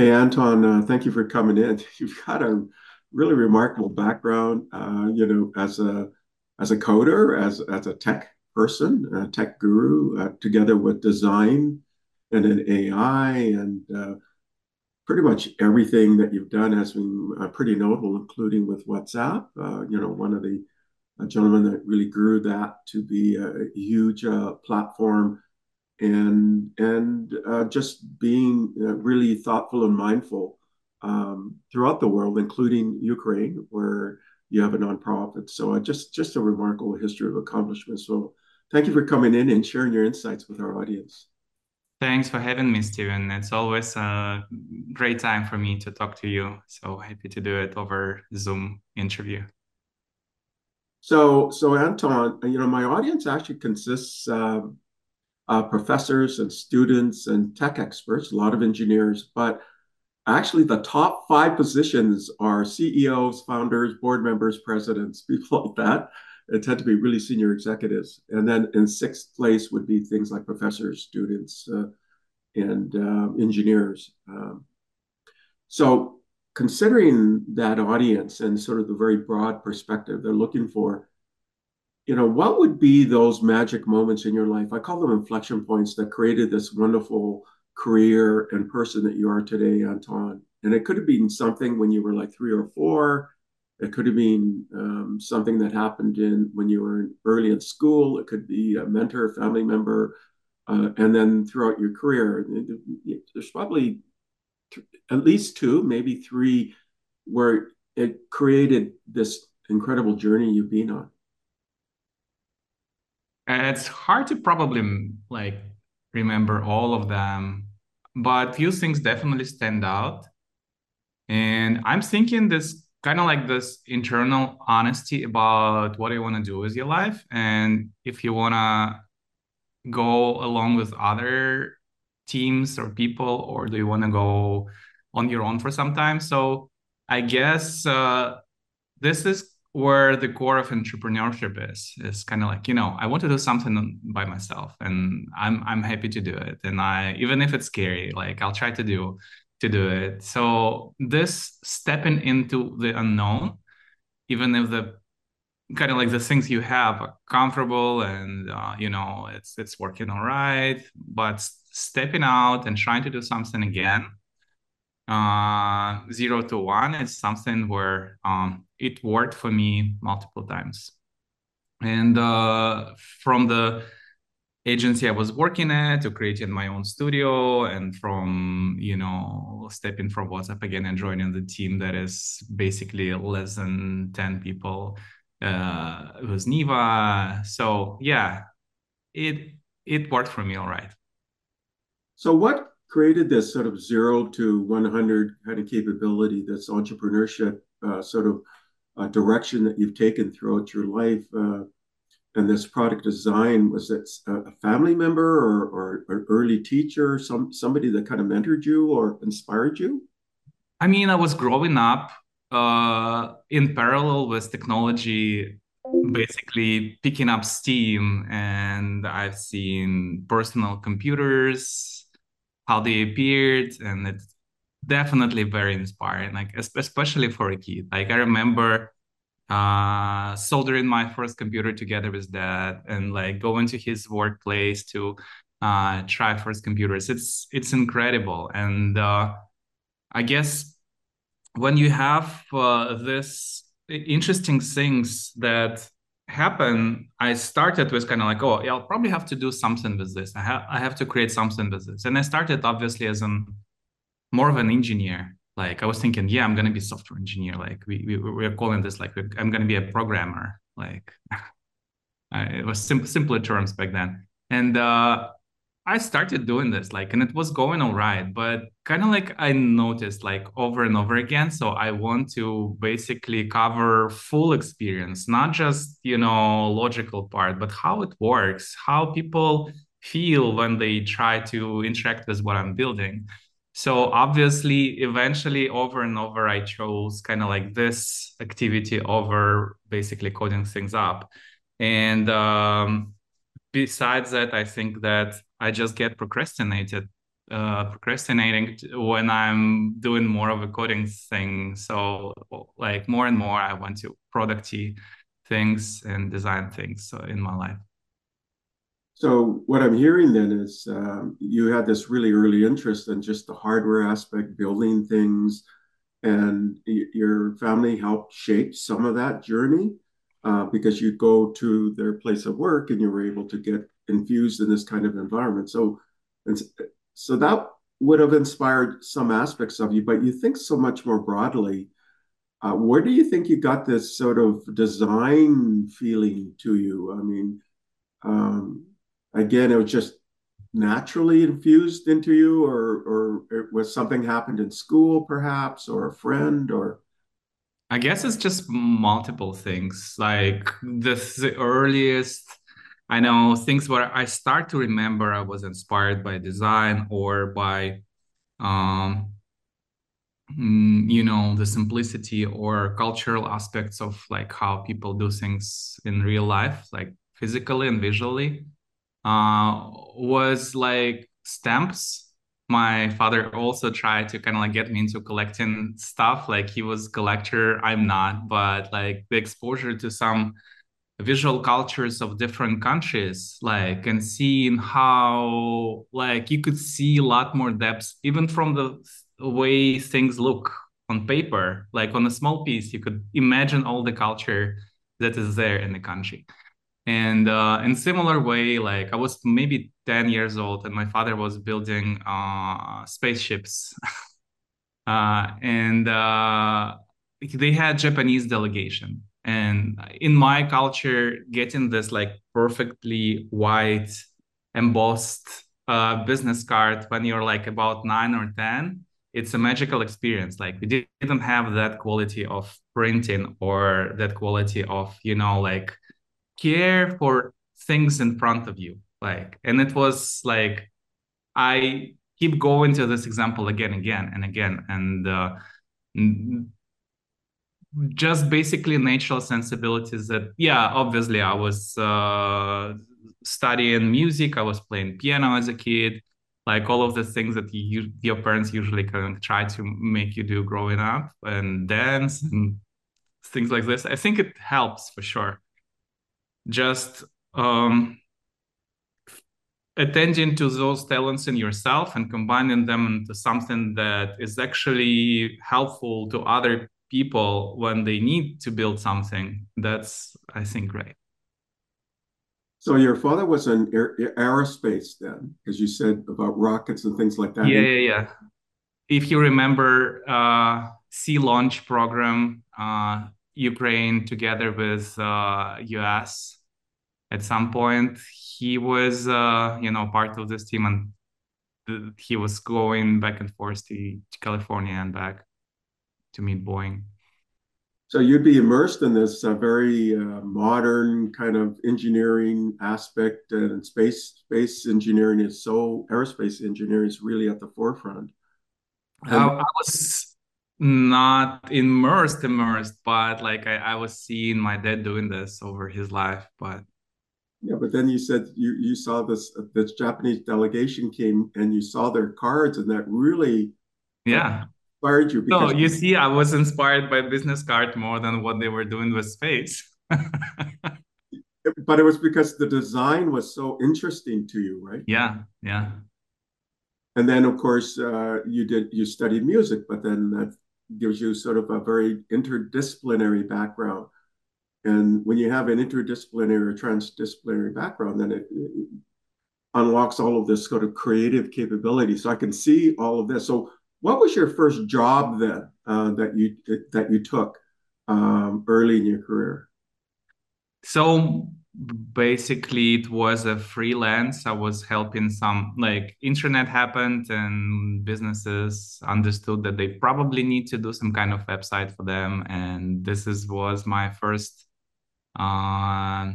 Hey, Anton, uh, thank you for coming in. You've got a really remarkable background, uh, you know, as a as a coder, as as a tech person, a tech guru, uh, together with design and an AI, and uh, pretty much everything that you've done has been uh, pretty notable, including with WhatsApp. Uh, you know, one of the gentlemen that really grew that to be a huge platform and and uh, just being uh, really thoughtful and mindful um, throughout the world, including Ukraine, where you have a nonprofit. So uh, just just a remarkable history of accomplishment. So thank you for coming in and sharing your insights with our audience. Thanks for having me, Stephen. It's always a great time for me to talk to you. So happy to do it over Zoom interview. So, so Anton, you know, my audience actually consists um, uh, professors and students and tech experts, a lot of engineers, but actually the top five positions are CEOs, founders, board members, presidents, people like that. It tend to be really senior executives. And then in sixth place would be things like professors, students, uh, and uh, engineers. Um, so considering that audience and sort of the very broad perspective they're looking for, you know, what would be those magic moments in your life? I call them inflection points that created this wonderful career and person that you are today, Anton. And it could have been something when you were like three or four. It could have been um, something that happened in when you were early in school. It could be a mentor, family member, uh, and then throughout your career. There's probably at least two, maybe three, where it created this incredible journey you've been on it's hard to probably like remember all of them, but few things definitely stand out. And I'm thinking this kind of like this internal honesty about what you want to do with your life and if you want to go along with other teams or people or do you want to go on your own for some time so i guess uh, this is where the core of entrepreneurship is is kind of like you know i want to do something by myself and i'm i'm happy to do it. And i even if it's scary like i'll try to do to do it. So this stepping into the unknown even if the kind of like the things you have are comfortable and uh, you know it's it's working all right but stepping out and trying to do something again uh, zero to one is something where um, it worked for me multiple times. And uh, from the agency I was working at to creating my own studio, and from you know stepping from WhatsApp again and joining the team that is basically less than ten people. Uh, it was Neeva. So yeah, it it worked for me all right. So what created this sort of zero to 100 kind of capability, this entrepreneurship uh, sort of uh, direction that you've taken throughout your life. Uh, and this product design was it a family member or, or an early teacher, some somebody that kind of mentored you or inspired you? I mean, I was growing up uh, in parallel with technology basically picking up steam and i've seen personal computers how they appeared and it's definitely very inspiring like especially for a kid like i remember uh soldering my first computer together with dad and like going to his workplace to uh try first computers it's it's incredible and uh i guess when you have uh, this interesting things that happen, I started with kind of like, oh, yeah, I'll probably have to do something with this. I have I have to create something with this. And I started obviously as an more of an engineer. Like I was thinking, yeah, I'm gonna be software engineer. Like we we we're calling this like I'm gonna be a programmer. Like it was simple simpler terms back then. And uh, I started doing this, like, and it was going all right, but kind of like I noticed like over and over again. So I want to basically cover full experience, not just, you know, logical part, but how it works, how people feel when they try to interact with what I'm building. So obviously, eventually, over and over, I chose kind of like this activity over basically coding things up. And um, besides that, I think that I just get procrastinated uh, procrastinating when I'm doing more of a coding thing. So like more and more, I want to producty things and design things in my life. So what I'm hearing then is um, you had this really early interest in just the hardware aspect, building things, and your family helped shape some of that journey uh, because you go to their place of work and you were able to get infused in this kind of environment. So, so that would have inspired some aspects of you, but you think so much more broadly. Uh, where do you think you got this sort of design feeling to you? I mean, um, again, it was just naturally infused into you, or or it was something happened in school, perhaps, or a friend, or I guess it's just multiple things. Like the, the earliest, I know things where I start to remember I was inspired by design or by, um, mm, you know, the simplicity or cultural aspects of like how people do things in real life, like physically and visually uh, was like stamps. My father also tried to kind of like get me into collecting stuff. Like he was collector, I'm not, but like the exposure to some visual cultures of different countries, like and seeing how like you could see a lot more depth even from the way things look on paper. Like on a small piece, you could imagine all the culture that is there in the country. And uh, in similar way, like I was maybe 10 years old and my father was building uh, spaceships. uh, and uh, they had Japanese delegation. And in my culture, getting this like perfectly white embossed uh, business card when you're like about nine or 10, it's a magical experience. Like we didn't have that quality of printing or that quality of, you know, like care for things in front of you like and it was like i keep going to this example again again and again and uh, just basically natural sensibilities that yeah obviously i was uh, studying music i was playing piano as a kid like all of the things that you, your parents usually kind of try to make you do growing up and dance and things like this. I think it helps for sure just um, attending to those talents in yourself and combining them into something that is actually helpful to other people when they need to build something that's i think great. So your father was in aer- aerospace then as you said about rockets and things like that. Yeah yeah yeah. If you remember uh sea launch program uh ukraine together with uh us at some point he was uh, you know part of this team and th- he was going back and forth to, to california and back to meet boeing. So you'd be immersed in this uh, very uh, modern kind of engineering aspect and space space engineering is so aerospace engineering is really at the forefront. And- I, I was not immersed immersed but like I, I was seeing my dad doing this over his life but yeah, but then you said you you saw this this Japanese delegation came and you saw their cards and that really yeah inspired you. No, you see, I was inspired by business card more than what they were doing with space. but it was because the design was so interesting to you, right? Yeah, yeah. And then, of course, uh, you did you studied music, but then that gives you sort of a very interdisciplinary background and when you have an interdisciplinary or transdisciplinary background, then it, it unlocks all of this sort of creative capability. So I can see all of this. So what was your first job then uh, that you that you took um, early in your career? So basically it was a freelance i was helping some like internet happened and businesses understood that they probably need to do some kind of website for them and this is was my first uh,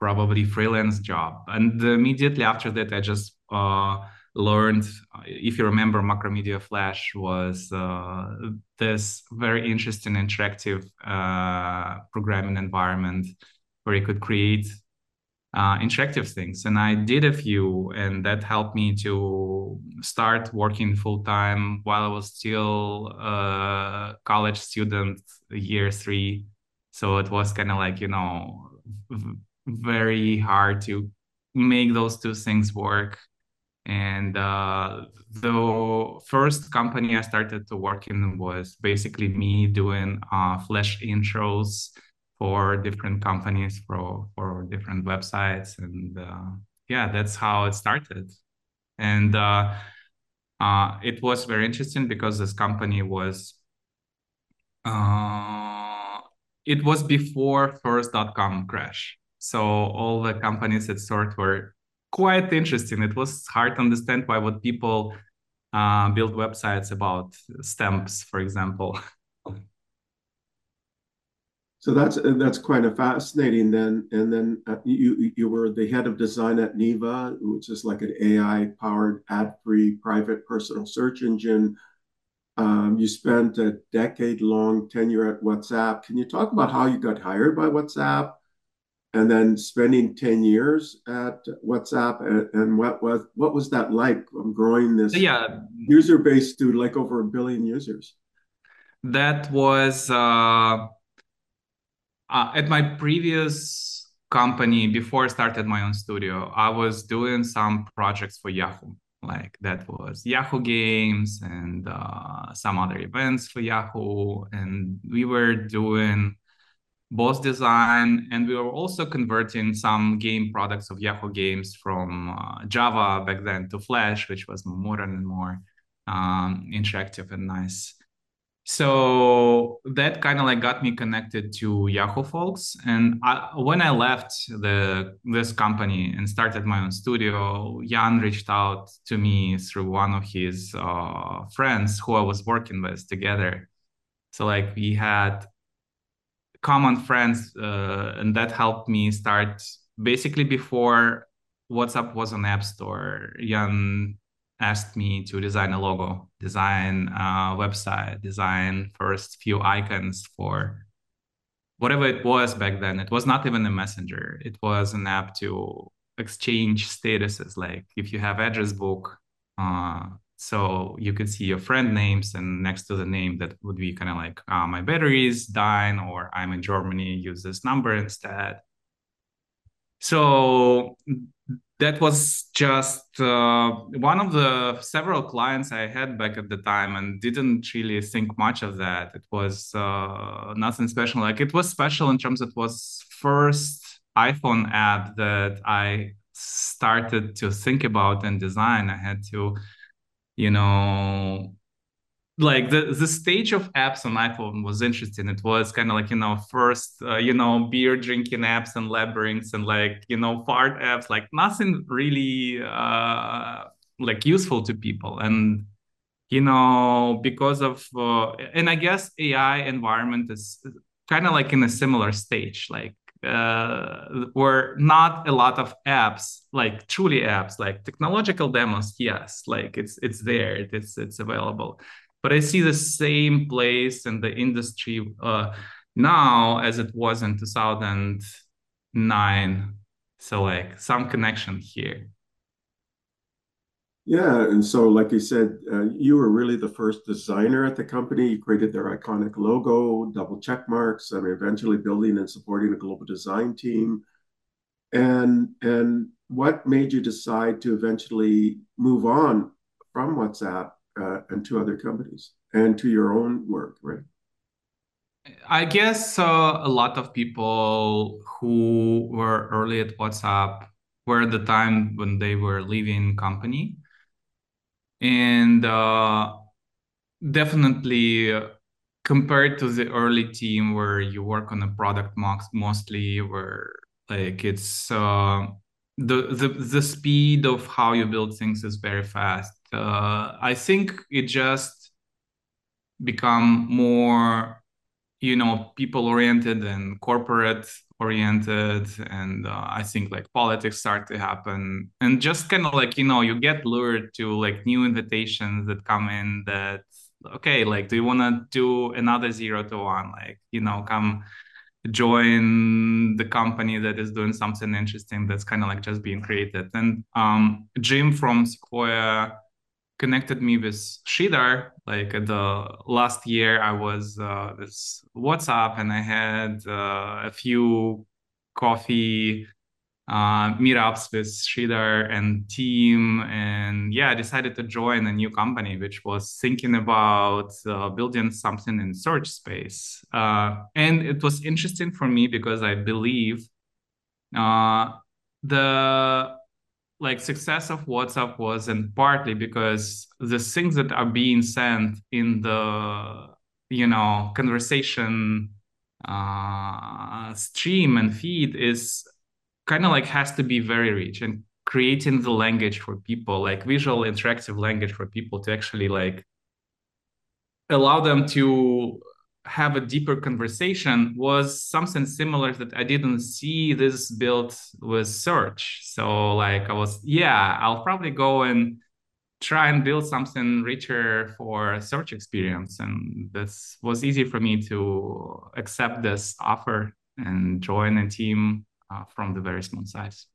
probably freelance job. And immediately after that, I just uh, learned. If you remember, Macromedia Flash was uh, this very interesting, interactive uh, programming environment where you could create uh, interactive things. And I did a few, and that helped me to start working full time while I was still a college student, year three. So it was kind of like, you know, very hard to make those two things work. And uh, the first company I started to work in was basically me doing uh, flash intros for different companies for for different websites. And uh, yeah that's how it started. And uh, uh, it was very interesting because this company was uh, it was before first dot-com crash. So all the companies that sort were quite interesting it was hard to understand why would people uh, build websites about stamps for example So that's that's kind of fascinating. Then and then uh, you you were the head of design at Neeva, which is like an AI powered ad free private personal search engine. Um, you spent a decade long tenure at WhatsApp. Can you talk about how you got hired by WhatsApp, and then spending ten years at WhatsApp, and, and what was what was that like? I'm growing this yeah user base to like over a billion users. That was. Uh uh, at my previous company, before I started my own studio, I was doing some projects for Yahoo. Like that was Yahoo Games and uh, some other events for Yahoo. And we were doing both design and we were also converting some game products of Yahoo Games from uh, Java back then to Flash, which was more modern and more um, interactive and nice so that kind of like got me connected to Yahoo folks. And I, when I left the this company and started my own studio, Jan reached out to me through one of his uh, friends who I was working with together. So like we had common friends, uh, and that helped me start basically before WhatsApp was on App Store. Jan asked me to design a logo, design a website, design first few icons for whatever it was back then. It was not even a messenger. It was an app to exchange statuses. Like if you have address book, uh, so you could see your friend names and next to the name that would be kind of like uh, my battery is dying or I'm in Germany, use this number instead. So that was just uh, one of the several clients I had back at the time and didn't really think much of that. It was uh, nothing special. Like it was special in terms of it was first iPhone app that I started to think about and design. I had to, you know, like the the stage of apps on iphone was interesting. It was kind of like you know first uh, you know beer drinking apps and labyrinths and like you know fart apps like nothing really uh like useful to people. And you know because of uh, and i guess ai environment is kind of like in a similar stage like uh, were not a lot of apps like truly apps like technological demos yes like it's it's there it's it's available but I see the same place in the industry uh, now as it was in 2009. So like some connection here. Yeah, and so like you said, uh, you were really the first designer at the company. You created their iconic logo, double check marks, and eventually building and supporting a global design team. And and what made you decide to eventually move on from WhatsApp uh, and to other companies and to your own work, right? I guess uh, a lot of people who were early at WhatsApp were at the time when they were leaving company, and uh, definitely uh, compared to the early team where you work on a product mostly, where like it's uh, the the the speed of how you build things is very fast uh, I think it just become more, you know, people oriented and corporate oriented, and uh, I think like politics start to happen, and just kind of like you know, you get lured to like new invitations that come in that okay, like do you want to do another zero to one, like you know, come join the company that is doing something interesting that's kind of like just being created. And um, Jim from Sequoia connected me with Sridhar. Like the last year, I was uh, this WhatsApp, and I had uh, a few coffee uh, meetups with Sridhar and team. And yeah, I decided to join a new company, which was thinking about uh, building something in search space. Uh, and it was interesting for me because I believe uh, the like success of WhatsApp was and partly because the things that are being sent in the you know conversation uh, stream and feed is kind of like has to be very rich and creating the language for people like visual interactive language for people to actually like allow them to have a deeper conversation was something similar that I didn't see this built with search. So like I was, yeah, I'll probably go and try and build something richer for search experience. And this was easy for me to accept this offer and join a team uh, from the very small size.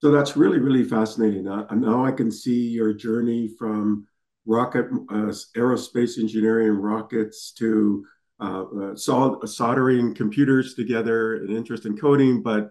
So that's really, really fascinating. Uh, now I can see your journey from rocket uh, aerospace engineering rockets to uh, uh, soldering computers together, an interest in coding, but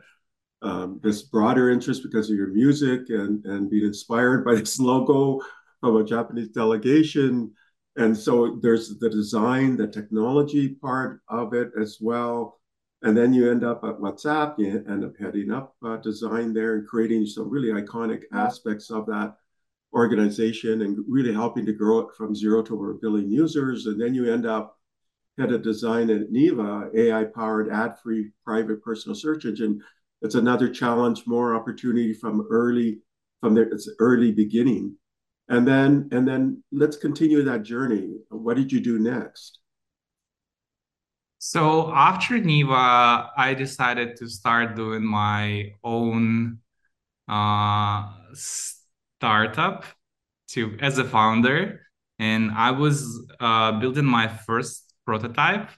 um, this broader interest because of your music and, and being inspired by this logo from a Japanese delegation. And so there's the design, the technology part of it as well. And then you end up at WhatsApp, you end up heading up uh, design there and creating some really iconic aspects of that organization and really helping to grow it from zero to over a billion users. And then you end up head of design at Neeva, AI powered ad free private personal search engine. It's another challenge, more opportunity from early, from there, its early beginning. And then, and then let's continue that journey. What did you do next? So after Neeva, I decided to start doing my own uh, startup to as a founder, and I was uh, building my first prototype,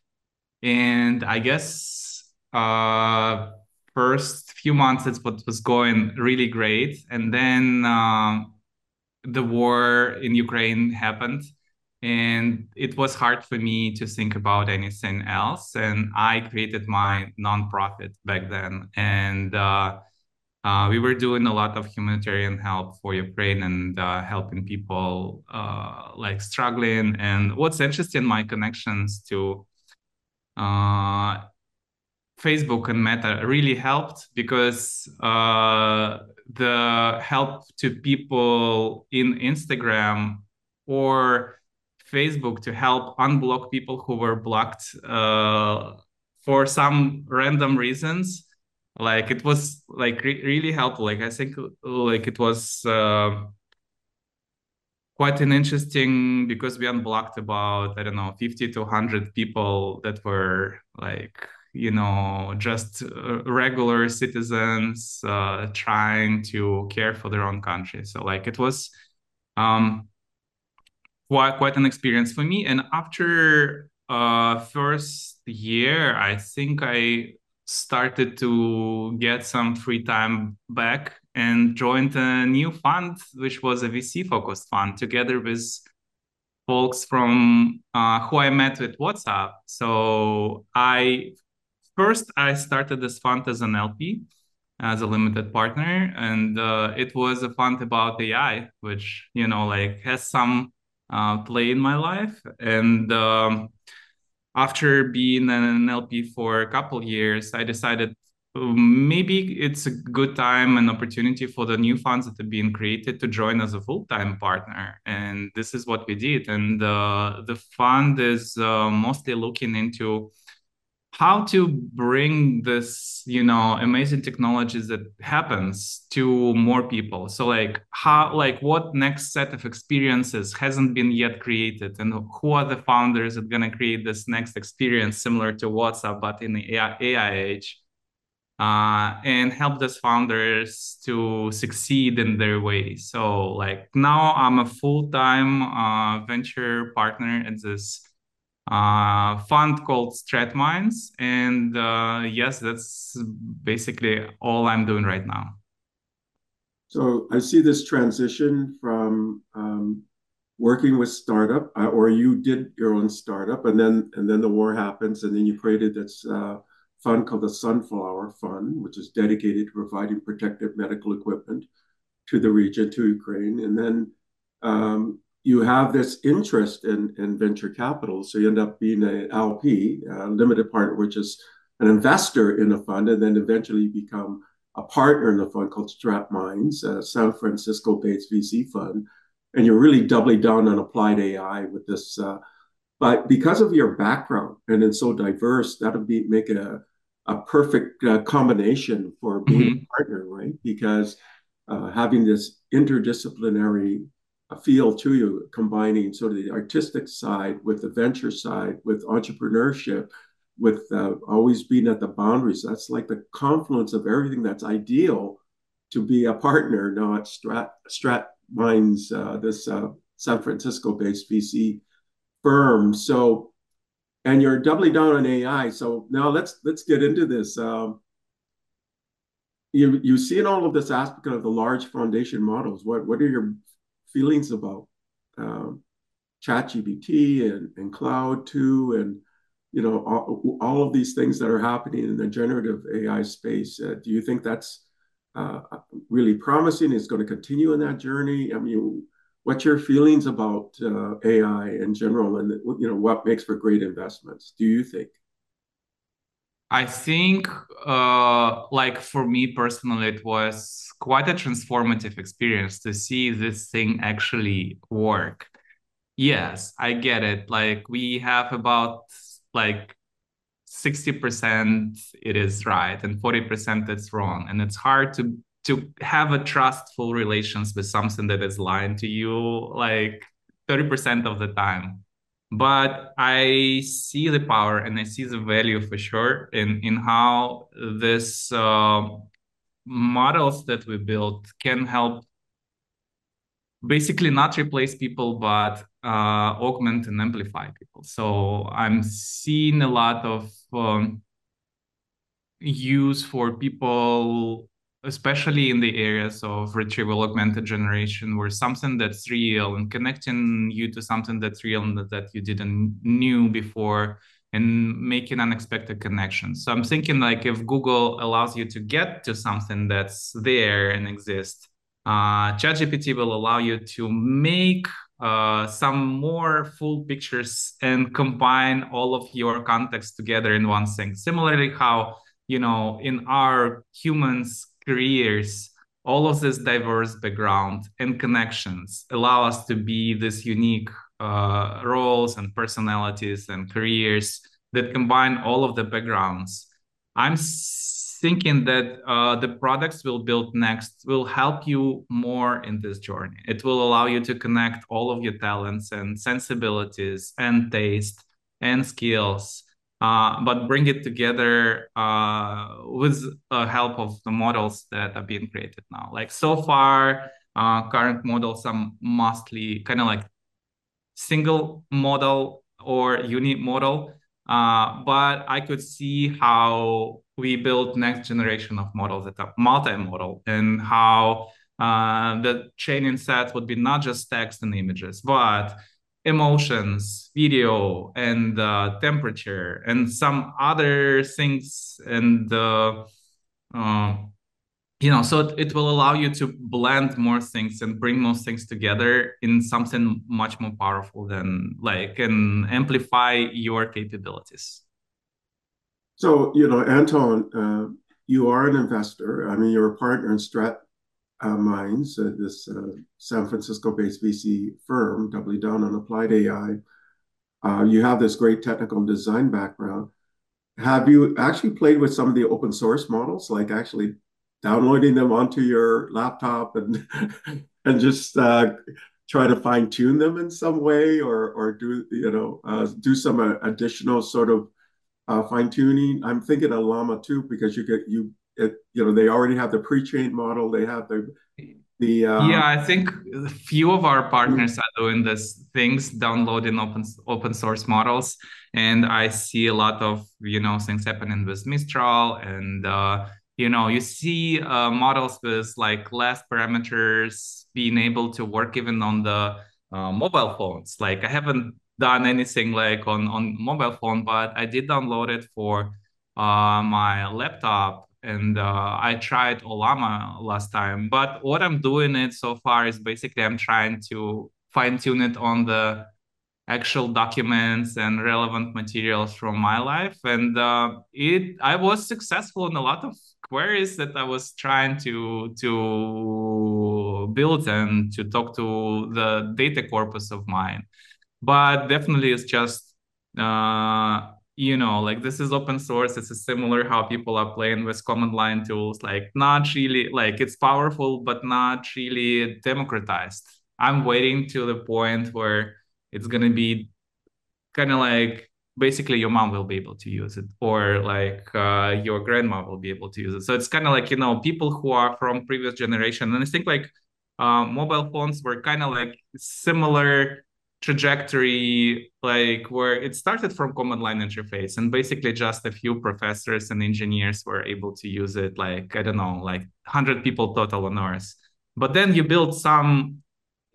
and I guess uh, first few months it was going really great, and then uh, the war in Ukraine happened, and it was hard for me to think about anything else, and I created my nonprofit back then, and uh, uh, we were doing a lot of humanitarian help for Ukraine and uh, helping people uh, like struggling. And what's interesting, my connections to uh, Facebook and Meta really helped because uh, the help to people in Instagram or Facebook to help unblock people who were blocked uh, for some random reasons like it was like re- really helpful. Like i think like it was uh, quite an interesting because we unblocked about i don't know 50 to 100 people that were like you know just uh, regular citizens uh, trying to care for their own country. So like it was um quite quite an experience for me. And after uh first year i think i started to get some free time back and joined a new fund, which was a VC focused fund, together with folks from uh, who I met with WhatsApp. So I first I started this fund as an LP, as a limited partner, and uh, it was a fund about AI, which you know like has some uh, play in my life, and um, after being an LP for a couple years, I decided um, maybe it's a good time and opportunity for the new funds that have been created to join as a full-time partner. And this is what we did. And uh, the fund is uh, mostly looking into how to bring this you know amazing technologies that happens to more people. So like how like what next set of experiences hasn't been yet created? And who are the founders that going to create this next experience similar to whatsapp but in the ai, AI age? Uh, and help those founders to succeed in their way. So like now i'm a full-time uh, venture partner at this uh, fund called StratMinds. And uh, yes, that's basically all I'm doing right now. So I see this transition from um, working with startup, uh, or you did your own startup, and then and then the war happens, and then you created this uh, fund called the Sunflower Fund, which is dedicated to providing protective medical equipment to the region, to Ukraine, and then um, you have this interest in, in venture capital. So you end up being an LP, a limited partner, which is an investor in a fund, and then eventually become a partner in a fund called StratMinds, a San Francisco-based VC fund, and you're really doubling down on applied AI with this. Uh, but because of your background and it's so diverse, that'll be make it a a perfect uh, combination for being mm-hmm. a partner, right? Because uh, having this interdisciplinary feel to you, combining sort of the artistic side with the venture side, with entrepreneurship, with uh, always being at the boundaries. That's like the confluence of everything that's ideal to be a partner, not Strat Strat Minds, uh, this uh, San Francisco-based VC firm. So, and you're doubling down on AI. So now let's let's get into this. Um, you you see in all of this aspect of the large foundation models. What what are your feelings about um, ChatGPT and, and Claude 2 and you know all, all, of these things that are happening in the generative AI space. Uh, do you think that's uh, really promising? Is going to continue in that journey? I mean, what's your feelings about uh, AI in general, and you know what makes for great investments? Do you think? I think, uh, like for me personally, it was quite a transformative experience to see this thing actually work. Yes, I get it. Like we have about like 60% it is right and 40% it's wrong. And it's hard to to have a trustful relations with something that is lying to you like 30% of the time but I see the power and I see the value for sure in in how this uh, models that we build can help basically not replace people but uh, augment and amplify people. So I'm seeing a lot of um, use for people especially in the areas of retrieval augmented generation where something that's real and connecting you to something that's real and that you didn't knew before and making unexpected connections so i'm thinking like if google allows you to get to something that's there and exists uh, ChatGPT will allow you to make uh, some more full pictures and combine all of your context together in one thing. Similarly, how you know in our humans careers, all of this diverse background and connections allow us to be this unique uh, roles and personalities and careers that combine all of the backgrounds. I'm thinking that uh, the products we'll build next will help you more in this journey. It will allow you to connect all of your talents and sensibilities and taste and skills uh, but bring it together uh, with the help of the models that are being created now. Like so far, uh, current models are mostly kind of like single model or unique model. Uh, but I could see how we build next generation of models that are multimodal and how uh, the training sets would be not just text and images, but emotions, video, and uh, temperature, and some other things, and uh, uh, you know, so it, it will allow you to blend more things and bring more things together in something much more powerful than like and amplify your capabilities. So you know, Anton, uh, you are an investor. I mean, you're a partner in Strat uh, Minds, uh, this uh, San Francisco-based VC firm, doubling down on applied AI. Uh, you have this great technical design background. Have you actually played with some of the open source models, like actually downloading them onto your laptop and and just uh, try to fine tune them in some way, or or do you know uh, do some additional sort of fine tuning? I'm thinking of Llama 2 because you get you it, you know, they already have the pre-trained model. They have the The uh, yeah, I think a few of our partners are doing this things, downloading open open source models, and I see a lot of you know things happening with Mistral, and uh, you know you see uh, models with like less parameters being able to work even on the uh, mobile phones. Like I haven't done anything like on on mobile phone, but I did download it for uh, my laptop and uh, I tried Ollama last time. But what I'm doing it so far is basically I'm trying to fine tune it on the actual documents and relevant materials from my life, and uh, it I was successful in a lot of queries that I was trying to to build and to talk to the data corpus of mine. But definitely, it's just uh, you know like this is open source it's similar how people are playing with command line tools like not really like it's powerful but not really democratized. I'm waiting to the point where it's to be kind of like basically your mom will be able to use it or like uh, your grandma will be able to use it. So it's kind of like you know people who are from previous generation and i think like uh, mobile phones were kind of like similar trajectory like where it started from command line interface and basically just a few professors and engineers were able to use it like i don't know like 100 people total on earth but then you build some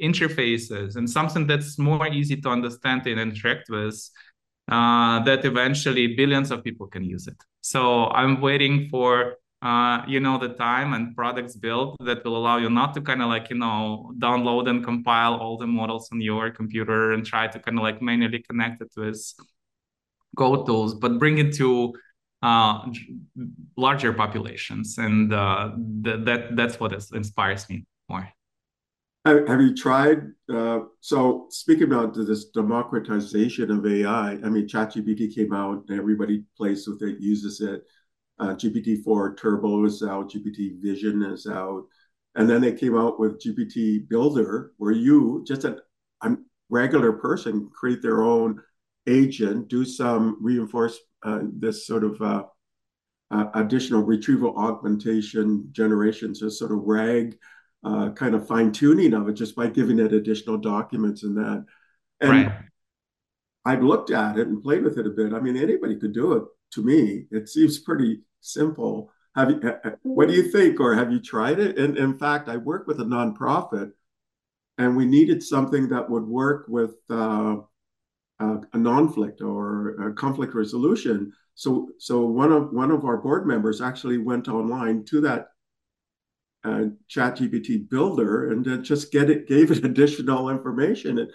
interfaces and something that's more easy to understand and interact with uh, that eventually billions of people can use it. So i'm waiting for uh, you know, the time and products built that will allow you not to kind of like, you know, download and compile all the models on your computer and try to kind of like manually connect it with code tools, but bring it to uh, larger populations. And uh, th- that that's what inspires me more. Have you tried? Uh, so speaking about this democratization of AI, I mean, ChatGPT came out, and everybody plays with it, uses it uh, GPT-4 Turbo is out, GPT Vision is out, and then they came out with GPT Builder, where you just a, a regular person create their own agent, do some reinforce uh, this sort of uh, uh, additional retrieval augmentation generation, so sort of RAG uh, kind of fine tuning of it just by giving it additional documents and that. And right. I've looked at it and played with it a bit. I mean, anybody could do it. To me, it seems pretty simple. Have you, uh, uh, what do you think, or have you tried it? And in fact, I work with a nonprofit, and we needed something that would work with uh, uh, a conflict or a conflict resolution. So, so one of one of our board members actually went online to that uh, ChatGPT builder and then just get it, gave it additional information. And,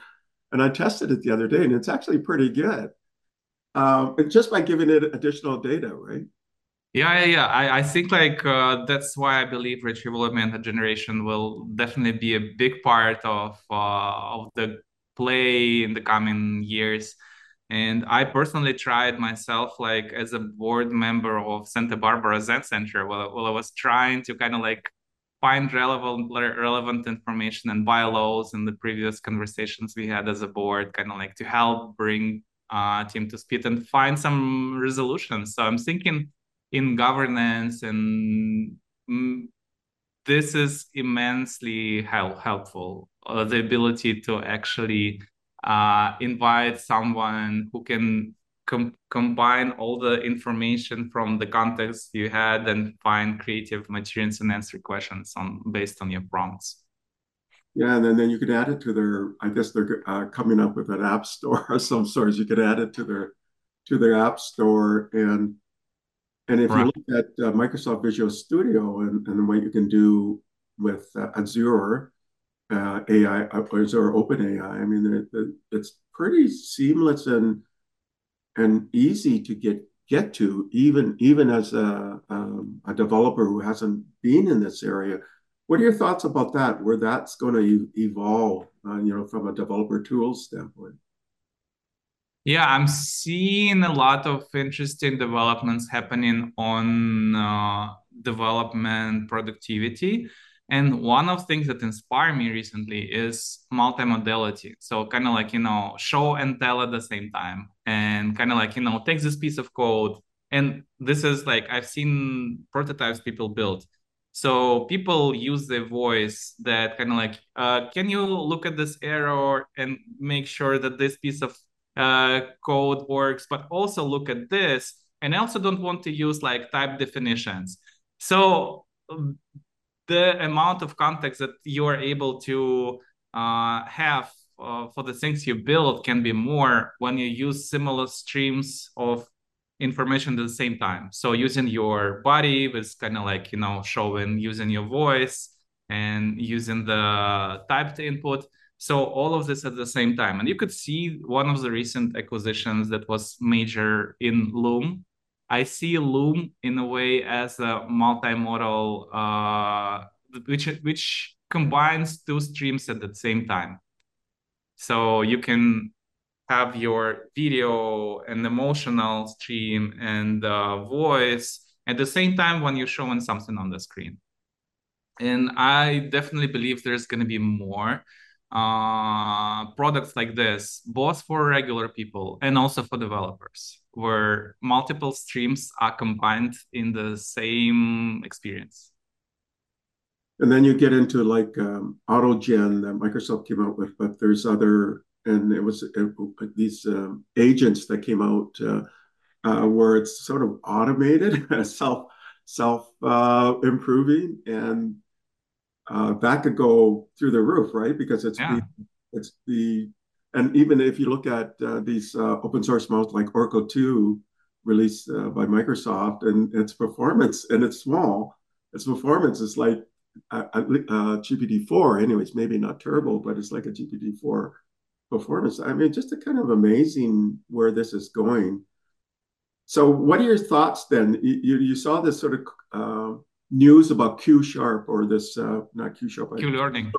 and I tested it the other day, and it's actually pretty good. Um, and just by giving it additional data, right? Yeah, yeah, yeah. I, I think like uh, that's why I believe retrieval augmented generation will definitely be a big part of uh, of the play in the coming years. And I personally tried myself like as a board member of Santa Barbara Zen Center while, while I was trying to kind of like find relevant relevant information and bylaws in the previous conversations we had as a board, kind of like to help bring uh team to speed and find some resolutions. So I'm thinking in governance and mm, this is immensely help, helpful. Uh, the ability to actually uh, invite someone who can com- combine all the information from the context you had and find creative materials and answer questions on based on your prompts. Yeah and then, then you could add it to their i guess they're uh, coming up with an app store of some sort. You could add it to their to their app store and and if right. you look at uh, Microsoft Visual Studio and, and what you can do with uh, Azure uh, AI, or Azure Open AI, I mean, it, it, it's pretty seamless and and easy to get get to, even even as a, um, a developer who hasn't been in this area. What are your thoughts about that? Where that's going to evolve, uh, you know, from a developer tools standpoint? Yeah, I'm seeing a lot of interesting developments happening on uh, development productivity. And one of things that inspired me recently is multimodality. So kind of like, you know, show and tell at the same time and kind of like, you know, take this piece of code. And this is like, I've seen prototypes people build. So people use their voice that kind of like, uh, can you look at this error and make sure that this piece of uh, code works, but also look at this. And I also don't want to use like type definitions. So um, the amount of context that you are able to uh, have uh, for the things you build can be more when you use similar streams of information at the same time. So using your body was kind of like, you know, showing using your voice and using the typed input. So all of this at the same time. And you could see one of the recent acquisitions that was major in Loom. I see Loom in a way as a multimodal, uh, which which combines two streams at the same time. So you can have your video and emotional stream and uh, voice at the same time when you're showing something on the screen. And I definitely believe there's going to be more uh, products like this, both for regular people and also for developers, where multiple streams are combined in the same experience. And then you get into like um, AutoGen that Microsoft came out with, but there's other and it was it, these um, agents that came out uh, uh, where it's sort of automated, self self uh, improving, and uh, that could go through the roof, right? Because it's yeah. the, it's the and even if you look at uh, these uh, open source models like Orca 2 released by Microsoft and its performance and it's small, its performance is like a GPT-4 anyways, maybe not turbo, but it's like a GPT-4 performance. I mean, just a kind of amazing where this is going. So, what are your thoughts then? You, you saw this sort of uh, news about Q sharp or this uh, not Q sharp, Q learning.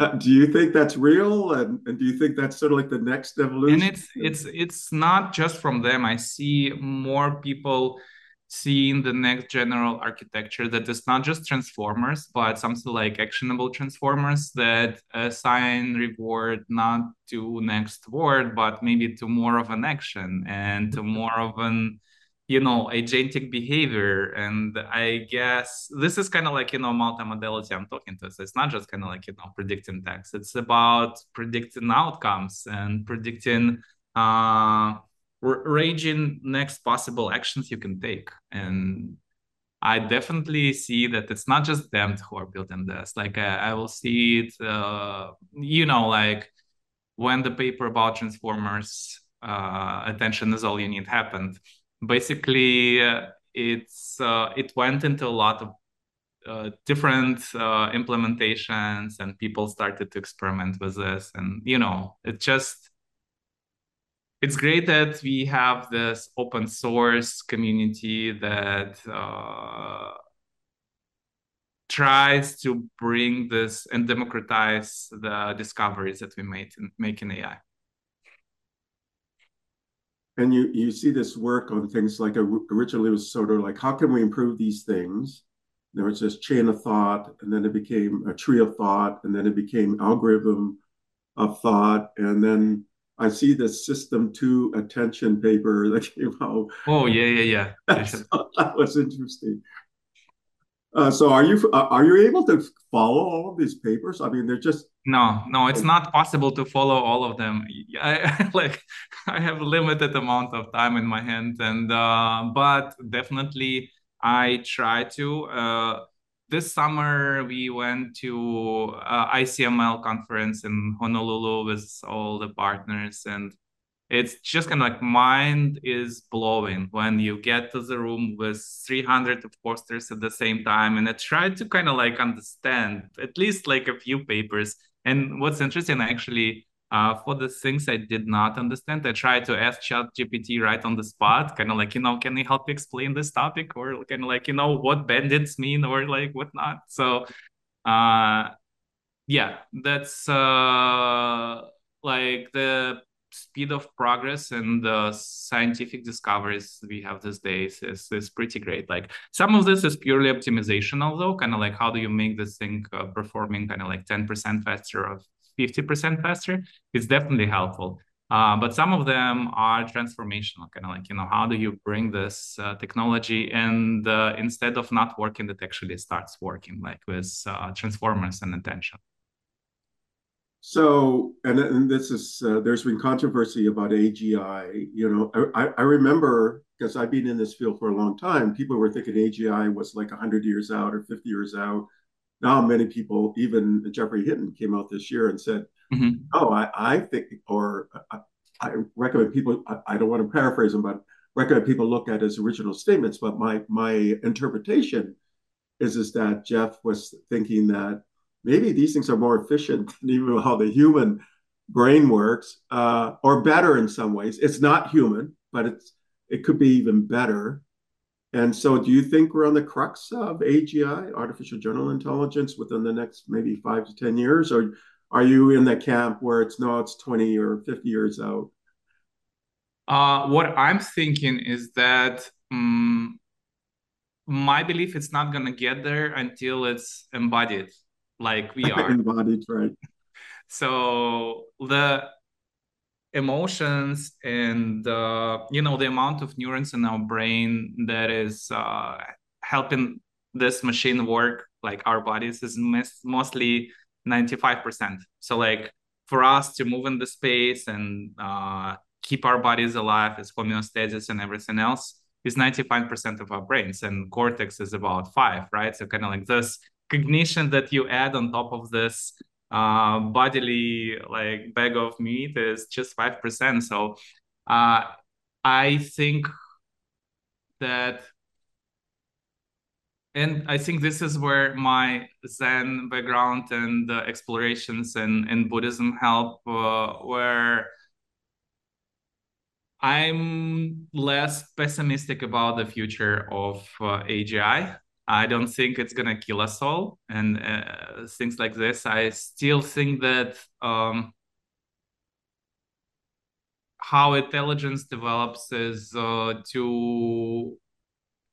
Uh, do you think that's real, and, and do you think that's sort of like the next evolution? And it's it's it's not just from them. I see more people seeing the next general architecture that is not just transformers, but something like actionable transformers that assign reward not to next word, but maybe to more of an action and to more of an you know agentic behavior. And i guess this is kind of like you know multimodality i'm talking to. So it's not just kind of like you know predicting text it's about predicting outcomes and predicting uh ranging next possible actions you can take. And i definitely see that it's not just them who are building this. Like i, I will see it uh, you know like when the paper about transformers uh, attention is all you need happened basically uh, it's uh, it went into a lot of uh, different uh, implementations and people started to experiment with this and you know it just it's great that we have this open source community that uh, tries to bring this and democratize the discoveries that we made in, make in AI. And you you see this work on things like originally it was sort of like how can we improve these things? There was this chain of thought, and then it became a tree of thought, and then it became algorithm of thought, and then I see the system two attention paper that came out. Oh yeah, yeah, yeah. so that was interesting. Uh, so are you uh, are you able to follow all of these papers? I mean, they're just no, no. It's not possible to follow all of them. I like I have limited amount of time in my hand, and uh, but definitely I try to. Uh, this summer we went to uh, ICML conference in Honolulu with all the partners and it's just kind of like mind is blowing when you get to the room with 300 posters at the same time and i tried to kind of like understand at least like a few papers and what's interesting actually uh, for the things I did not understand, I tried to ask Chat GPT right on the spot, kind of like, you know, can you help explain this topic or kind of like, you know, what bandits mean or like whatnot. So, uh, yeah, that's uh, like the speed of progress and the scientific discoveries we have these days is, is pretty great. Like some of this is purely optimizational though, kind of like how do you make this thing uh, performing kind of like 10% faster or 50% faster, it's definitely helpful. Uh, but some of them are transformational, kind of like, you know, how do you bring this uh, technology and uh, instead of not working, it actually starts working, like with uh, transformers and attention. So, and, and this is, uh, there's been controversy about AGI. You know, I, I remember, because I've been in this field for a long time, people were thinking AGI was like 100 years out or 50 years out. Now, many people, even Geoffrey Hinton came out this year and said, mm-hmm. oh, I, I think, or I, I recommend people, I, I, don't want to paraphrase him, but recommend people look at his original statements. But my, my interpretation is, is that Geoff was thinking that maybe these things are more efficient than even how the human brain works, uh, or better in some ways. It's not human, but it's it could be even better. And so, do you think we're on the crux of AGI, artificial general intelligence, within the next maybe five to ten years, or are you in the camp where it's no, it's twenty or fifty years out? Uh, what I'm thinking is that um, my belief it's not going to get there until it's embodied like we are. embodied right. So the emotions and uh, you know the amount of neurons in our brain that is uh, helping this machine work like our bodies is mostly 95% so like for us to move in the space and uh, keep our bodies alive is homeostasis and everything else is 95% of our brains. And cortex is about five right? So kind of like this cognition that you add on top of this uh, bodily like bag of meat is just 5%. So uh, I think that and I think this is where my Zen background and the explorations and in Buddhism help, uh, where I'm less pessimistic about the future of uh, AGI. I don't think it's gonna kill us all and uh, things like this. I still think that um, how intelligence develops is uh, to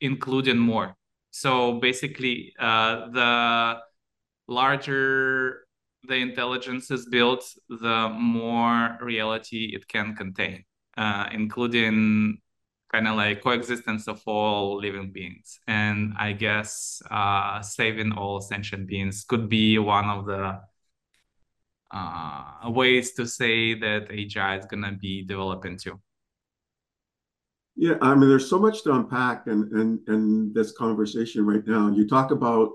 include in more. So basically, uh, the larger the intelligence is built, the more reality it can contain, uh, including kind of like coexistence of all living beings. And I guess uh, saving all sentient beings could be one of the uh, ways to say that AGI is going to be developing too. Yeah, I mean, there's so much to unpack in, in, in this conversation right now. You talk about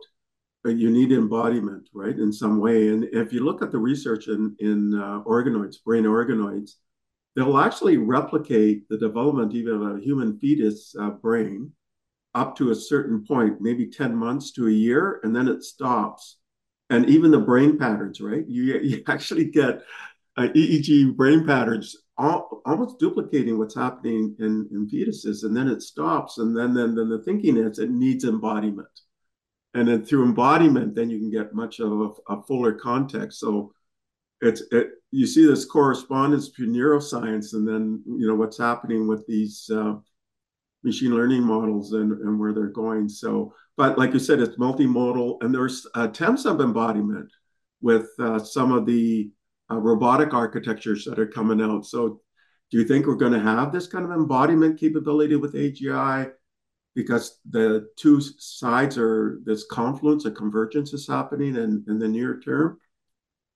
uh, you need embodiment, right, in some way. And if you look at the research in, in uh, organoids, brain organoids, they'll actually replicate the development even of a human fetus uh, brain up to a certain point, maybe 10 months to a year, and then it stops. And even the brain patterns, right? You, you actually get uh, EEG brain patterns all, almost duplicating what's happening in, in fetuses, and then it stops. And then, then, then the thinking is it needs embodiment. And then through embodiment, then you can get much of a, a fuller context. So it's it, you see this correspondence between neuroscience and then you know what's happening with these uh, machine learning models and, and where they're going. So, but like you said, it's multimodal, and there's attempts of embodiment with uh, some of the uh, robotic architectures that are coming out. So, do you think we're going to have this kind of embodiment capability with AGI? Because the two sides are this confluence, a convergence is happening in, in the near term.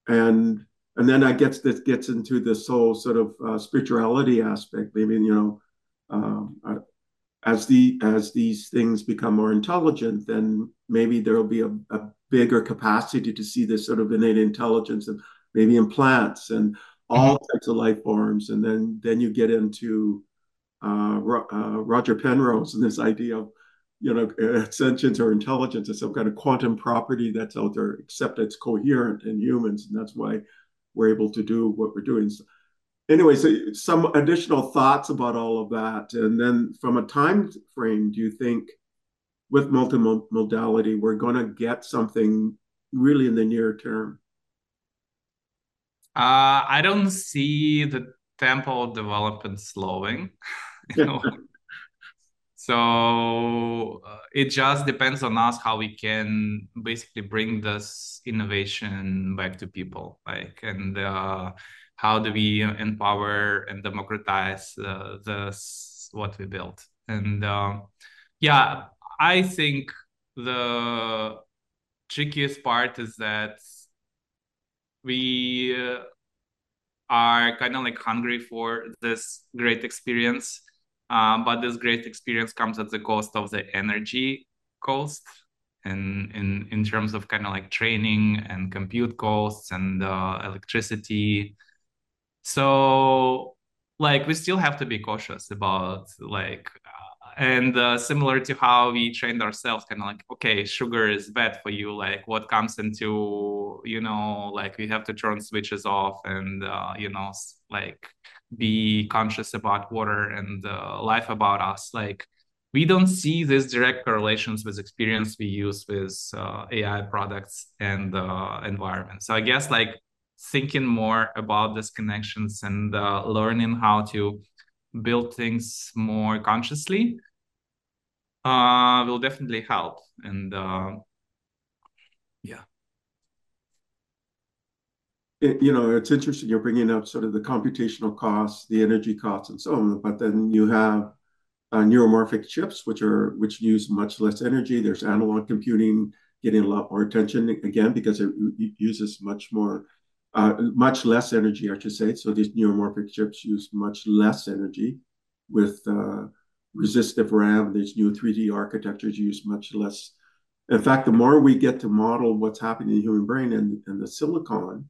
And and then I guess this gets into this whole sort of uh, spirituality aspect. Maybe you know, um, uh, as the as these things become more intelligent, then maybe there will be a, a, bigger capacity to see this sort of innate intelligence, and maybe in plants and all mm-hmm. types of life forms. And then then you get into uh, uh Roger Penrose and this idea of you know sentience or intelligence as some kind of quantum property that's out there, except it's coherent in humans, and that's why we're able to do what we're doing. So anyway, so some additional thoughts about all of that, and then from a time frame, do you think with multimodality we're going to get something really in the near term? Uh, I don't see the tempo of development slowing. you know? So uh, it just depends on us how we can basically bring this innovation back to people like and uh, how do we empower and democratize uh, this what we built. And uh, yeah i think the trickiest part is that we uh, are kind of like hungry for this great experience um, but this great experience comes at the cost of the energy cost and in in terms of kind of like training and compute costs and uh, electricity. So like we still have to be cautious about like and uh, similar to how we trained ourselves kind of like okay sugar is bad for you. Like what comes into you know like we have to turn switches off and uh, you know like be conscious about water and uh, life about us like we don't see these direct correlations with experience we use with uh, ai products and uh, environment so i guess like thinking more about these connections and uh, learning how to build things more consciously uh, will definitely help. And uh, yeah. It, you know, it's interesting you're bringing up sort of the computational costs, the energy costs, and so on. But then you have uh, neuromorphic chips, which are which use much less energy. There's analog computing getting a lot more attention again because it, uses much more, uh, much less energy, I should say. So these neuromorphic chips use much less energy with uh, resistive RAM, these new 3D architectures use much less. In fact, the more we get to model what's happening in the human brain and, and the silicon,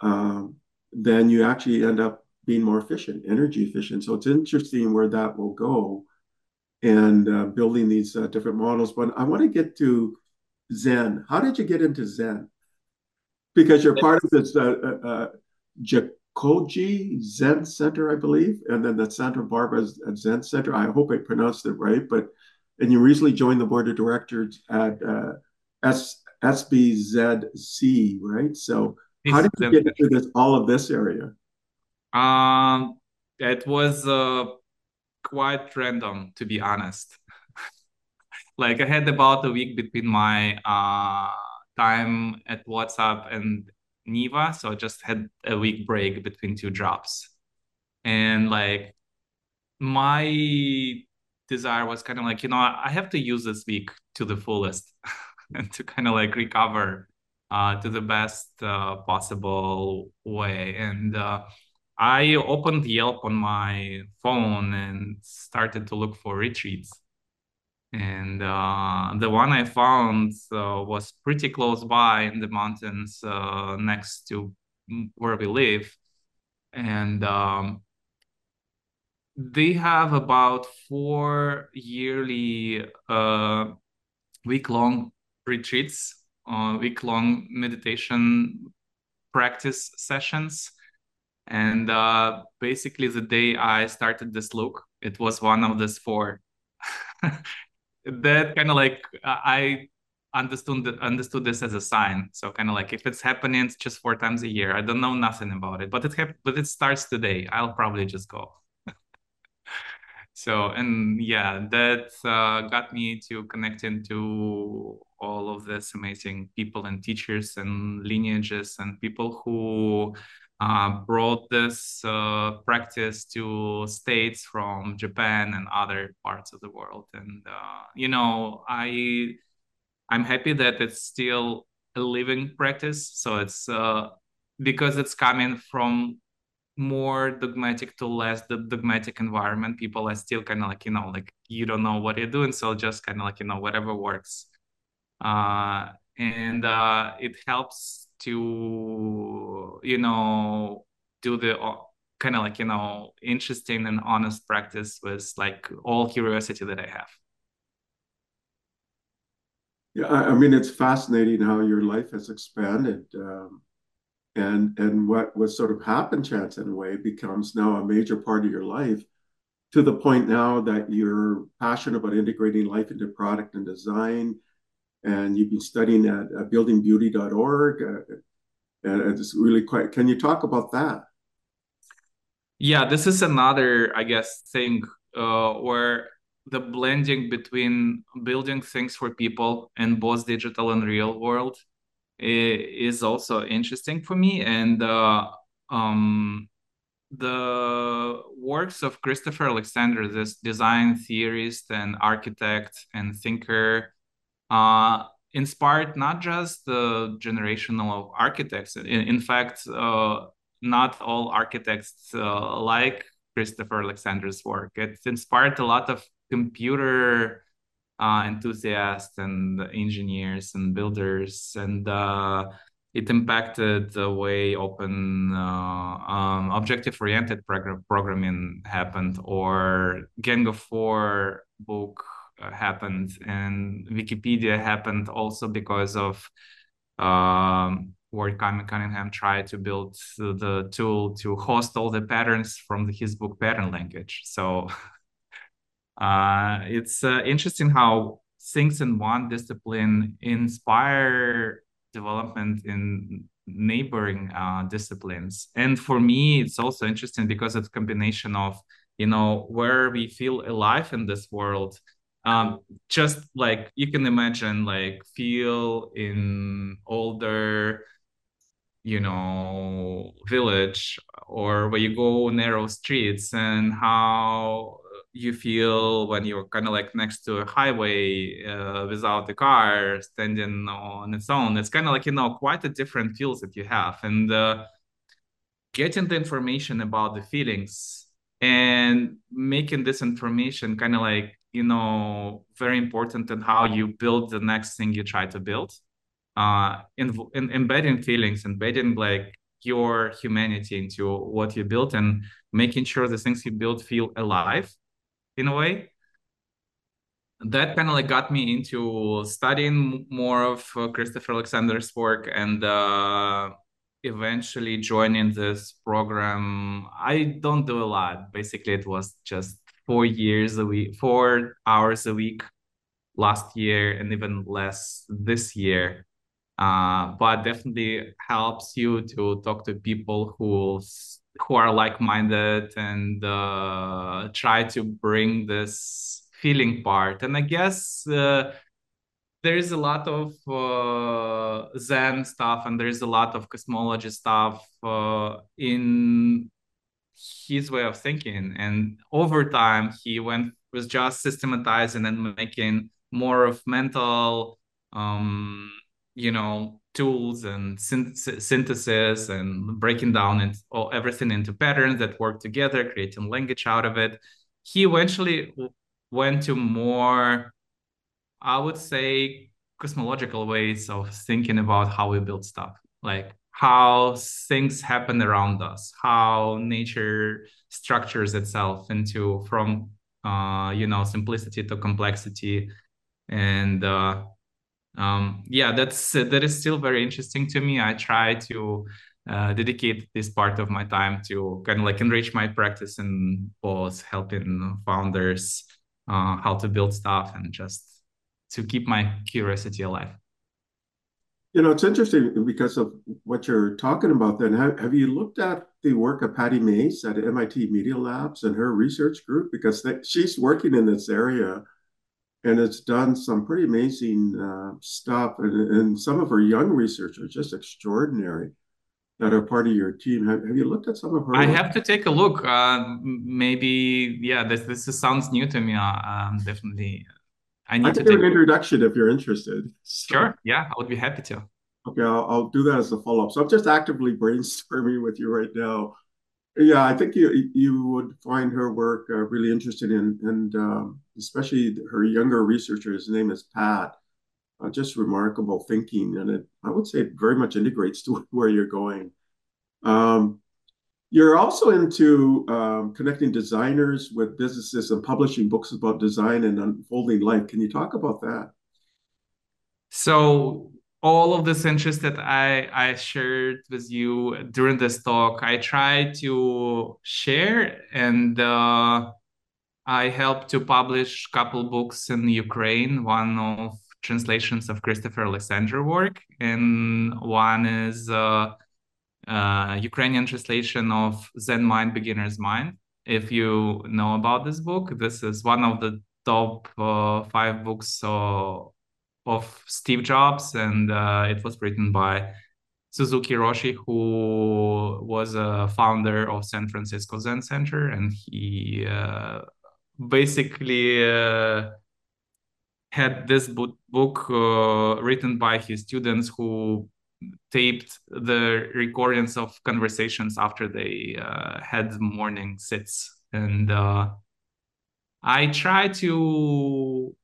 um, then you actually end up being more efficient, energy efficient. So it's interesting where that will go and uh, building these uh, different models. But I want to get to Zen. How did you get into Zen? Because you're part of this uh, uh, uh Zen Center, I believe, and then the Santa Barbara Zen Center. I hope I pronounced it right, but and you recently joined the board of directors at uh, S, SBZC, right? So how did you get into this all of this area? Um, it was uh, quite random, to be honest. like I had about a week between my uh, time at WhatsApp and Neeva, so I just had a week break between two jobs. And like my desire was kind of like, you know, I have to use this week to the fullest and to kind of like recover uh, to the best uh, possible way. And uh, I opened Yelp on my phone and started to look for retreats and uh, the one I found uh, was pretty close by in the mountains uh, next to where we live, and um, they have about four yearly uh, week-long retreats, uh, week-long meditation practice sessions. And uh, basically, the day I started this look, it was one of these four. that kind of like I understood understood this as a sign. So kind of like if it's happening it's just four times a year, I don't know nothing about it, but it but it starts today. I'll probably just go. So and yeah, that uh, got me to connecting to all of this amazing people and teachers and lineages and people who uh, brought this uh, practice to states from Japan and other parts of the world. And uh, you know, I I'm happy that it's still a living practice. So it's uh, because it's coming from more dogmatic to less the dogmatic environment. People are still kind of like you know, like you don't know what you're doing, so just kind of like you know whatever works. Uh, and uh, it helps to you know do the uh, kind of like you know interesting and honest practice with like all curiosity that i have yeah i mean it's fascinating how your life has expanded um, and and what was sort of happened chance in a way becomes now a major part of your life to the point now that you're passionate about integrating life into product and design and you've been studying at uh, buildingbeauty.org. Uh, and it's really quite. Can you talk about that? Yeah, this is another, I guess, thing uh, where the blending between building things for people in both digital and real world is also interesting for me. And uh, um, the works of Christopher Alexander, this design theorist and architect and thinker, uh, inspired not just the generational of architects. In, in fact, uh, not all architects uh, like Christopher Alexander's work. It inspired a lot of computer uh, enthusiasts and engineers and builders and uh, it impacted the way open uh, um, objective-oriented program programming happened, or Gang of Four book uh, happened, and Wikipedia happened also because of um, Ward Cunningham tried to build the tool to host all the patterns from his book pattern language. So uh, it's uh, interesting how things in one discipline inspire development in neighboring uh, disciplines. And for me, it's also interesting because it's a combination of, you know, where we feel alive in this world. Um, just like you can imagine, like feel in older, you know, village or where you go narrow streets and how you feel when you're kind of like next to a highway uh, without the car standing on its own it's kind of like you know quite a different feels that you have. And uh, getting the information about the feelings and making this information kind of like you know very important in how you build the next thing you try to build uh in, in embedding feelings embedding like your humanity into what you built and making sure the things you build feel alive in a way that kind of like got me into studying more of uh, Christopher Alexander's work and uh, eventually joining this program. I don't do a lot. Basically, it was just four years a week, four hours a week last year, and even less this year. Uh, but definitely helps you to talk to people who who are like-minded and uh, try to bring this feeling part. And i guess uh, there is a lot of uh, zen stuff and there is a lot of cosmology stuff uh, in his way of thinking. And over time he went was just systematizing and making more of mental um, you know tools and synthesis and breaking down and all, everything into patterns that work together, creating language out of it. He eventually went to more, I would say, cosmological ways of thinking about how we build stuff, like how things happen around us, how nature structures itself into from uh, you know simplicity to complexity, and uh, um, yeah, that's that is still very interesting to me. I try to uh, dedicate this part of my time to kind of like enrich my practice in both helping founders uh, how to build stuff and just to keep my curiosity alive. You know, it's interesting because of what you're talking about. Then, have, have you looked at the work of Pattie Maes at MIT Media Labs and her research group? Because they, she's working in this area and it's done some pretty amazing uh, stuff. And, and, some of her young researchers just extraordinary that are part of your team. Have, have you looked at some of her? I work? have to take a look. Uh, maybe, yeah, this this sounds new to me. Uh, um, definitely, I need I to take an introduction if you're interested. So, sure. Yeah, I would be happy to. Okay, I'll, I'll do that as a follow up. So I'm just actively brainstorming with you right now yeah, I think you you would find her work uh, really interesting, in, and um, especially her younger researcher. His name is Pat. Uh, just remarkable thinking, and it I would say it very much integrates to where you're going. Um, you're also into um, connecting designers with businesses and publishing books about design and unfolding life. Can you talk about that? So all of this interest that I, I shared with you during this talk, I tried to share and uh, I helped to publish a couple books in Ukraine. One of translations of Christopher Alexander work, and one is uh, uh, Ukrainian translation of Zen Mind, Beginner's Mind. If you know about this book, this is one of the top uh, five books of Steve Jobs, and uh, it was written by Suzuki Roshi, who was a founder of San Francisco Zen Center, and he uh, basically uh, had this book uh, written by his students who taped the recordings of conversations after they uh, had morning sits. And uh, i try to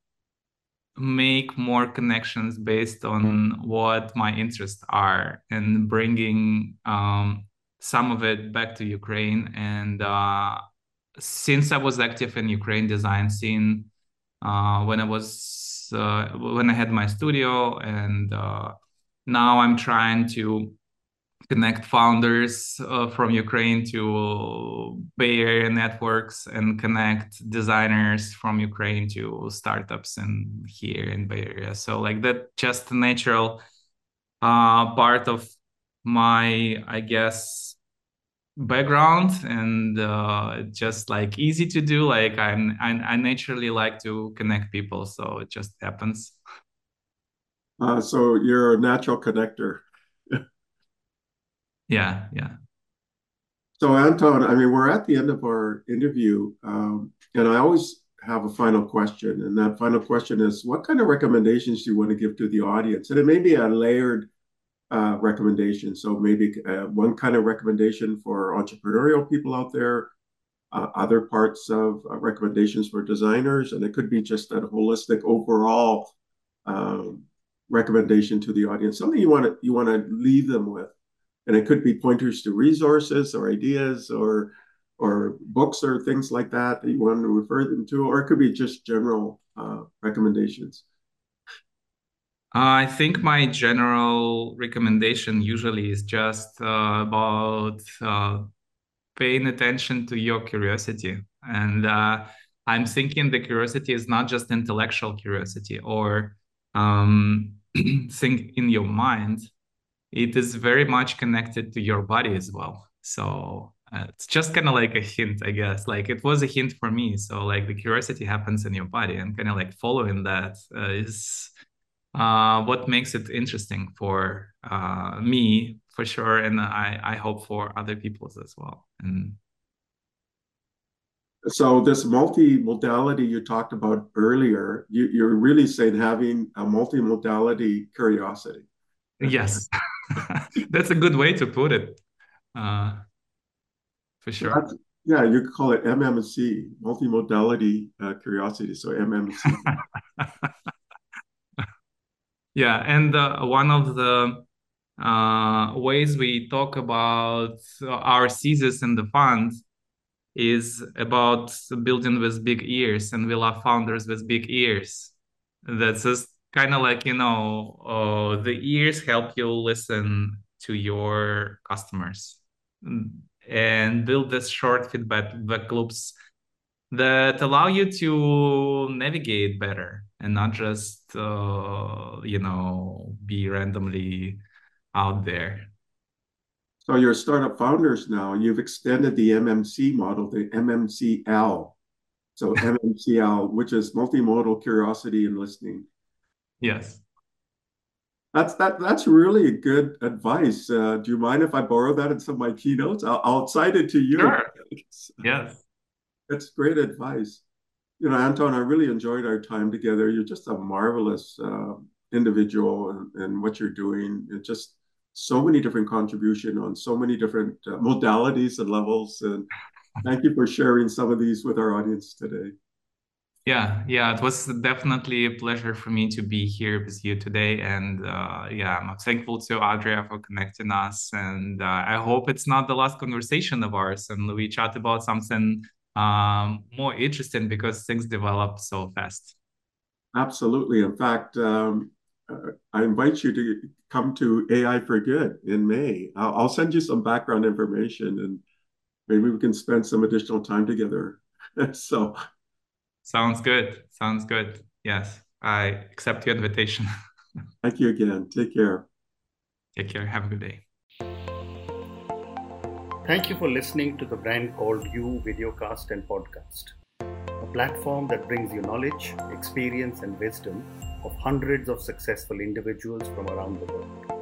make more connections based on what my interests are and bringing um, some of it back to ukraine. And uh, since i was active in ukraine design scene uh, when i was uh, when i had my studio and uh, now I'm trying to connect founders uh, from Ukraine to Bay Area networks and connect designers from Ukraine to startups in here in Bay Area. So like that just a natural uh, part of my, I guess, background and uh, just like easy to do. Like I'm, I, I naturally like to connect people, so it just happens. Uh, so you're a natural connector. Yeah, yeah. So Anton, I mean, we're at the end of our interview, um, and I always have a final question, and that final question is, what kind of recommendations do you want to give to the audience? And it may be a layered uh, recommendation. So maybe uh, one kind of recommendation for entrepreneurial people out there, uh, other parts of uh, recommendations for designers, and it could be just a holistic overall um, recommendation to the audience, something you want to you want to leave them with, and it could be pointers to resources or ideas or or books or things like that that you want to refer them to, or it could be just general uh, recommendations. I think my general recommendation usually is just uh, about uh, paying attention to your curiosity. And uh, I'm thinking the curiosity is not just intellectual curiosity or um, thing in your mind, it is very much connected to your body as well. So uh, it's just kind of like a hint, I guess. Like it was a hint for me. So like the curiosity happens in your body, and kind of like following that uh, is uh, what makes it interesting for uh, me for sure, and I I hope for other people's as well. And so this multi-modality you talked about earlier, you, you're really saying having a multi-modality curiosity. Yes, that's a good way to put it. Uh, for sure. That's, yeah, you could call it MMC, multimodality uh, curiosity. So MMC. yeah, and uh, one of the uh, ways we talk about our thesis in the fund is about building with big ears and we love founders with big ears that's just kind of like you know uh, the ears help you listen to your customers and build this short feedback loops that allow you to navigate better and not just uh, you know be randomly out there so you're startup founders now. You've extended the MMC model to MMCL. So MMCL, which is multimodal curiosity and listening. Yes. That's that. That's really good advice. Uh, do you mind if I borrow that in some of my keynotes? I'll, I'll cite it to you. Sure. yes. That's great advice. You know, Anton, I really enjoyed our time together. You're just a marvelous uh, individual, and, and what you're doing. It just so many different contribution on so many different uh, modalities and levels. And thank you for sharing some of these with our audience today. Yeah, yeah, it was definitely a pleasure for me to be here with you today. And uh, yeah, I'm thankful to Adria for connecting us. And uh, I hope it's not the last conversation of ours and we chat about something um, more interesting because things develop so fast. Absolutely. In fact, um, I invite you to come to AI for Good in May. I'll, I'll send you some background information and maybe we can spend some additional time together. so, sounds good. Sounds good. Yes, I accept your invitation. Thank you again. Take care. Take care. Have a good day. Thank you for listening to the brand called You Videocast and Podcast, a platform that brings you knowledge, experience, and wisdom of hundreds of successful individuals from around the world.